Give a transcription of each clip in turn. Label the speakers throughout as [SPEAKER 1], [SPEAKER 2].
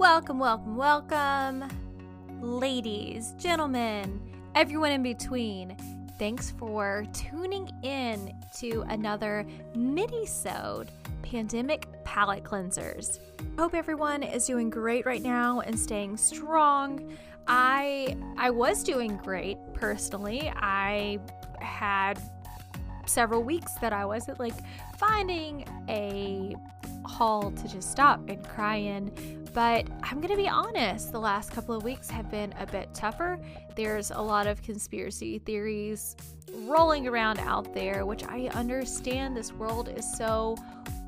[SPEAKER 1] Welcome, welcome, welcome, ladies, gentlemen, everyone in between. Thanks for tuning in to another mini-sode pandemic palate cleansers. Hope everyone is doing great right now and staying strong. I I was doing great personally. I had several weeks that I wasn't like finding a hall to just stop and cry in. But I'm going to be honest, the last couple of weeks have been a bit tougher. There's a lot of conspiracy theories rolling around out there, which I understand this world is so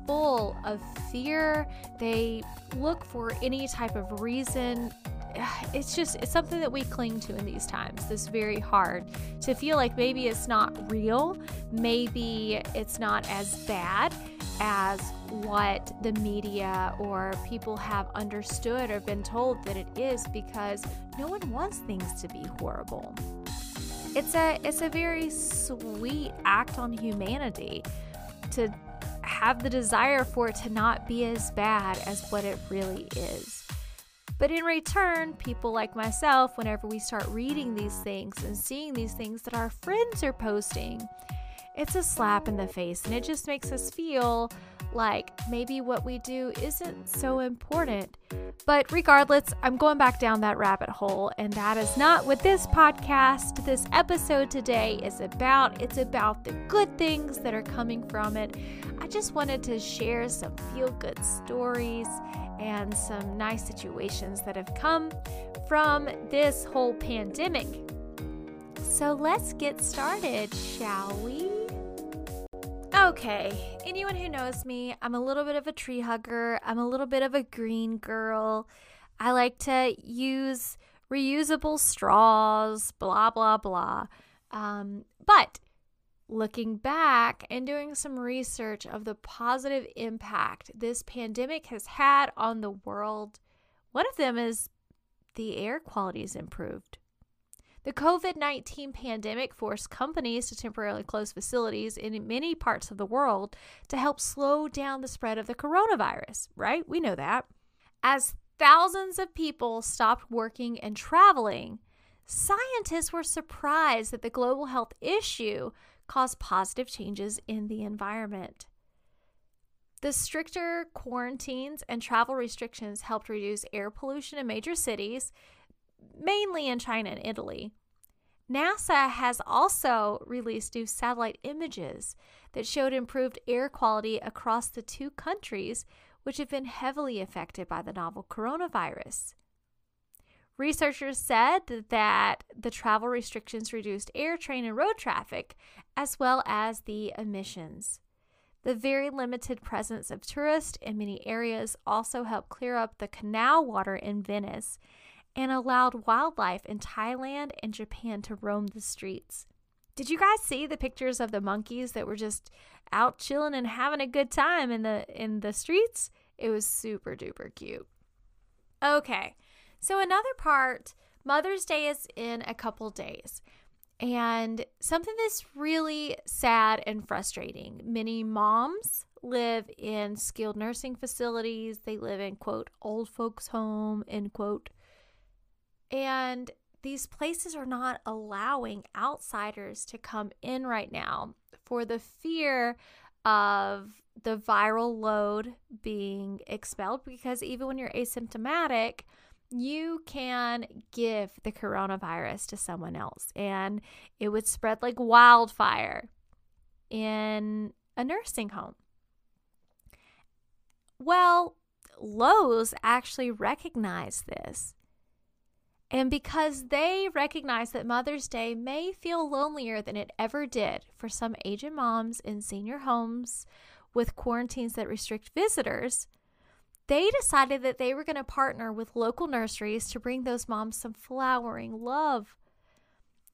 [SPEAKER 1] full of fear. They look for any type of reason it's just it's something that we cling to in these times this very hard to feel like maybe it's not real maybe it's not as bad as what the media or people have understood or been told that it is because no one wants things to be horrible. It's a it's a very sweet act on humanity to have the desire for it to not be as bad as what it really is. But in return, people like myself, whenever we start reading these things and seeing these things that our friends are posting, it's a slap in the face and it just makes us feel like maybe what we do isn't so important. But regardless, I'm going back down that rabbit hole, and that is not what this podcast, this episode today is about. It's about the good things that are coming from it. I just wanted to share some feel good stories and some nice situations that have come from this whole pandemic. So let's get started, shall we? Okay, anyone who knows me, I'm a little bit of a tree hugger, I'm a little bit of a green girl. I like to use reusable straws, blah, blah, blah. Um, but looking back and doing some research of the positive impact this pandemic has had on the world, one of them is the air quality is improved. The COVID 19 pandemic forced companies to temporarily close facilities in many parts of the world to help slow down the spread of the coronavirus, right? We know that. As thousands of people stopped working and traveling, scientists were surprised that the global health issue caused positive changes in the environment. The stricter quarantines and travel restrictions helped reduce air pollution in major cities, mainly in China and Italy. NASA has also released new satellite images that showed improved air quality across the two countries, which have been heavily affected by the novel coronavirus. Researchers said that the travel restrictions reduced air, train, and road traffic, as well as the emissions. The very limited presence of tourists in many areas also helped clear up the canal water in Venice and allowed wildlife in Thailand and Japan to roam the streets. Did you guys see the pictures of the monkeys that were just out chilling and having a good time in the in the streets? It was super duper cute. Okay. So, another part, Mother's Day is in a couple days. And something that's really sad and frustrating many moms live in skilled nursing facilities, they live in, quote, old folks' home, end quote. And these places are not allowing outsiders to come in right now for the fear of the viral load being expelled because even when you're asymptomatic, you can give the coronavirus to someone else and it would spread like wildfire in a nursing home. Well, Lowe's actually recognized this. And because they recognize that Mother's Day may feel lonelier than it ever did for some aging moms in senior homes with quarantines that restrict visitors, they decided that they were going to partner with local nurseries to bring those moms some flowering love.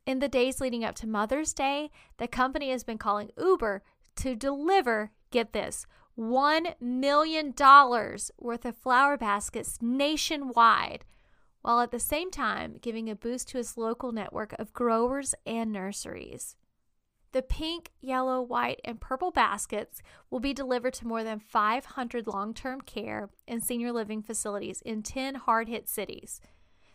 [SPEAKER 1] In the days leading up to Mother's Day, the company has been calling Uber to deliver, get this, $1 million worth of flower baskets nationwide, while at the same time giving a boost to its local network of growers and nurseries. The pink, yellow, white, and purple baskets will be delivered to more than 500 long term care and senior living facilities in 10 hard hit cities.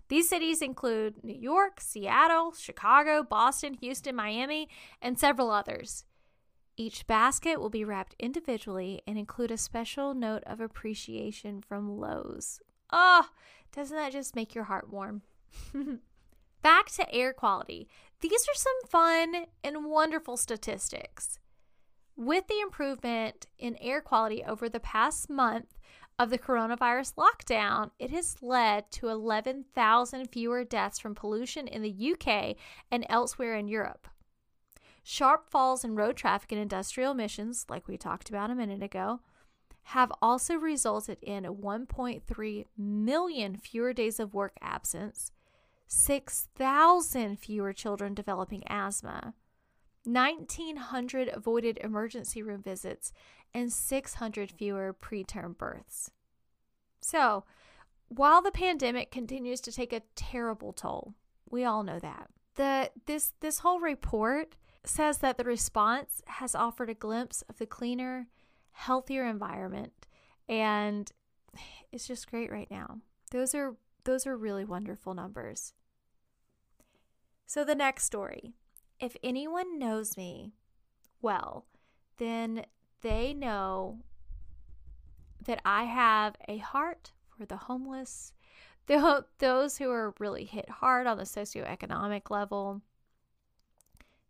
[SPEAKER 1] These cities include New York, Seattle, Chicago, Boston, Houston, Miami, and several others. Each basket will be wrapped individually and include a special note of appreciation from Lowe's. Oh, doesn't that just make your heart warm? Back to air quality. These are some fun and wonderful statistics. With the improvement in air quality over the past month of the coronavirus lockdown, it has led to 11,000 fewer deaths from pollution in the UK and elsewhere in Europe. Sharp falls in road traffic and industrial emissions, like we talked about a minute ago, have also resulted in 1.3 million fewer days of work absence, 6,000 fewer children developing asthma, 1,900 avoided emergency room visits, and 600 fewer preterm births. So, while the pandemic continues to take a terrible toll, we all know that. The this this whole report says that the response has offered a glimpse of the cleaner, healthier environment and it's just great right now. Those are those are really wonderful numbers. So the next story. If anyone knows me well, then they know that I have a heart for the homeless, those who are really hit hard on the socioeconomic level,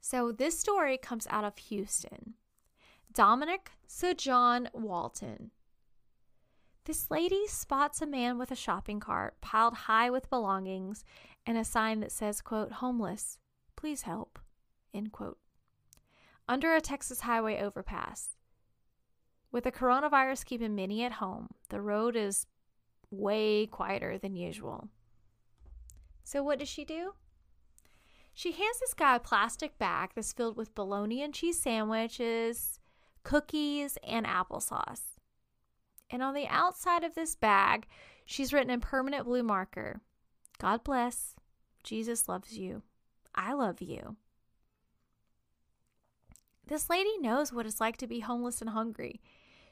[SPEAKER 1] so this story comes out of Houston. Dominic Sir John Walton. This lady spots a man with a shopping cart piled high with belongings and a sign that says, quote, homeless, please help, end quote, under a Texas highway overpass. With the coronavirus keeping many at home, the road is way quieter than usual. So, what does she do? She hands this guy a plastic bag that's filled with bologna and cheese sandwiches, cookies, and applesauce. And on the outside of this bag, she's written in permanent blue marker God bless. Jesus loves you. I love you. This lady knows what it's like to be homeless and hungry.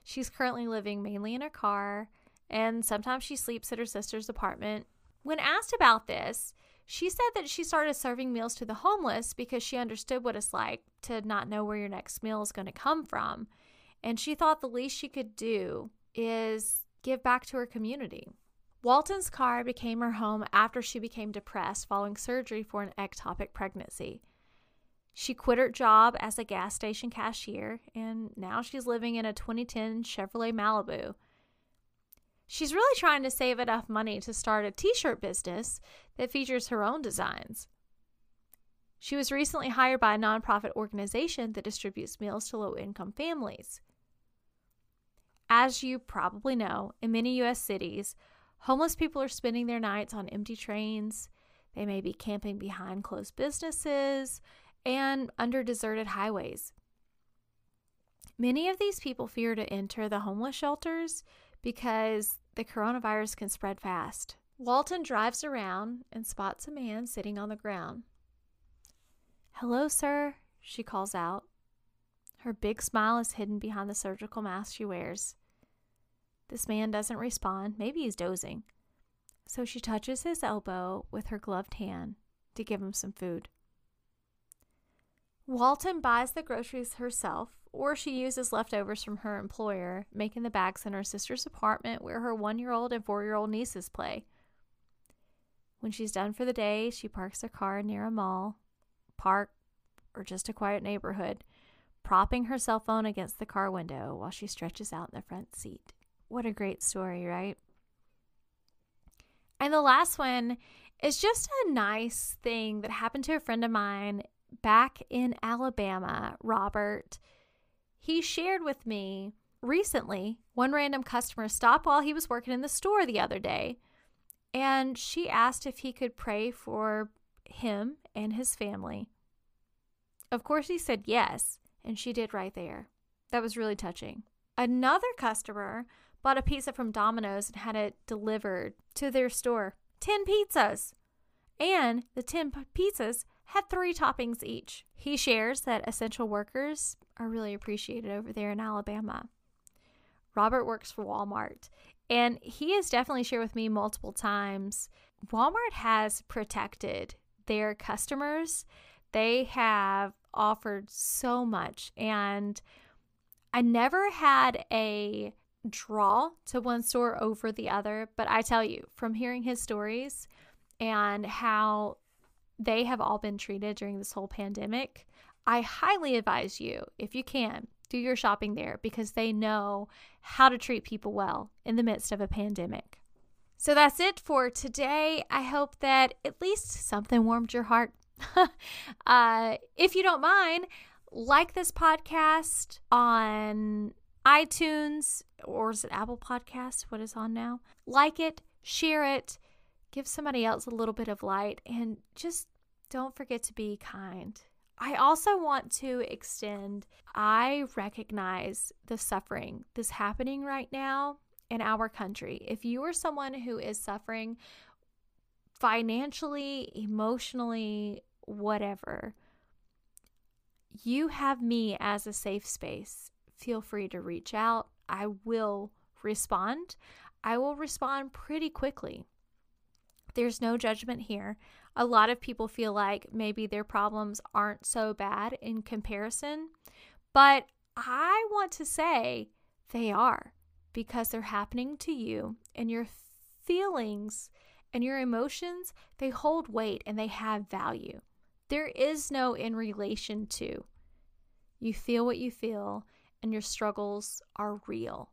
[SPEAKER 1] She's currently living mainly in her car, and sometimes she sleeps at her sister's apartment. When asked about this, she said that she started serving meals to the homeless because she understood what it's like to not know where your next meal is going to come from. And she thought the least she could do is give back to her community. Walton's car became her home after she became depressed following surgery for an ectopic pregnancy. She quit her job as a gas station cashier, and now she's living in a 2010 Chevrolet Malibu She's really trying to save enough money to start a t shirt business that features her own designs. She was recently hired by a nonprofit organization that distributes meals to low income families. As you probably know, in many U.S. cities, homeless people are spending their nights on empty trains. They may be camping behind closed businesses and under deserted highways. Many of these people fear to enter the homeless shelters because the coronavirus can spread fast. Walton drives around and spots a man sitting on the ground. Hello, sir, she calls out. Her big smile is hidden behind the surgical mask she wears. This man doesn't respond. Maybe he's dozing. So she touches his elbow with her gloved hand to give him some food. Walton buys the groceries herself, or she uses leftovers from her employer, making the bags in her sister's apartment where her one year old and four year old nieces play. When she's done for the day, she parks her car near a mall, park, or just a quiet neighborhood, propping her cell phone against the car window while she stretches out in the front seat. What a great story, right? And the last one is just a nice thing that happened to a friend of mine back in Alabama, Robert. He shared with me recently one random customer stopped while he was working in the store the other day and she asked if he could pray for him and his family. Of course, he said yes, and she did right there. That was really touching. Another customer bought a pizza from Domino's and had it delivered to their store. 10 pizzas. And the 10 pizzas had three toppings each. He shares that essential workers are really appreciated over there in Alabama. Robert works for Walmart, and he has definitely shared with me multiple times Walmart has protected their customers. They have offered so much, and I never had a draw to one store over the other, but I tell you, from hearing his stories and how they have all been treated during this whole pandemic, I highly advise you, if you can, do your shopping there because they know how to treat people well in the midst of a pandemic. So that's it for today. I hope that at least something warmed your heart. uh, if you don't mind, like this podcast on iTunes or is it Apple Podcasts? What is on now? Like it, share it, give somebody else a little bit of light, and just don't forget to be kind. I also want to extend, I recognize the suffering that's happening right now in our country. If you are someone who is suffering financially, emotionally, whatever, you have me as a safe space. Feel free to reach out. I will respond. I will respond pretty quickly. There's no judgment here. A lot of people feel like maybe their problems aren't so bad in comparison, but I want to say they are because they're happening to you and your feelings and your emotions, they hold weight and they have value. There is no in relation to. You feel what you feel and your struggles are real.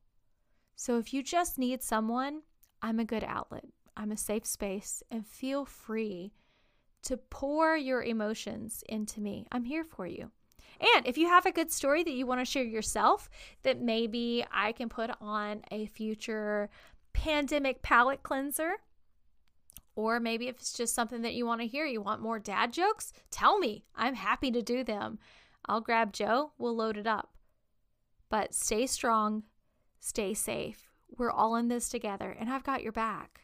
[SPEAKER 1] So if you just need someone, I'm a good outlet. I'm a safe space and feel free to pour your emotions into me. I'm here for you. And if you have a good story that you want to share yourself, that maybe I can put on a future pandemic palate cleanser, or maybe if it's just something that you want to hear, you want more dad jokes, tell me. I'm happy to do them. I'll grab Joe, we'll load it up. But stay strong, stay safe. We're all in this together, and I've got your back.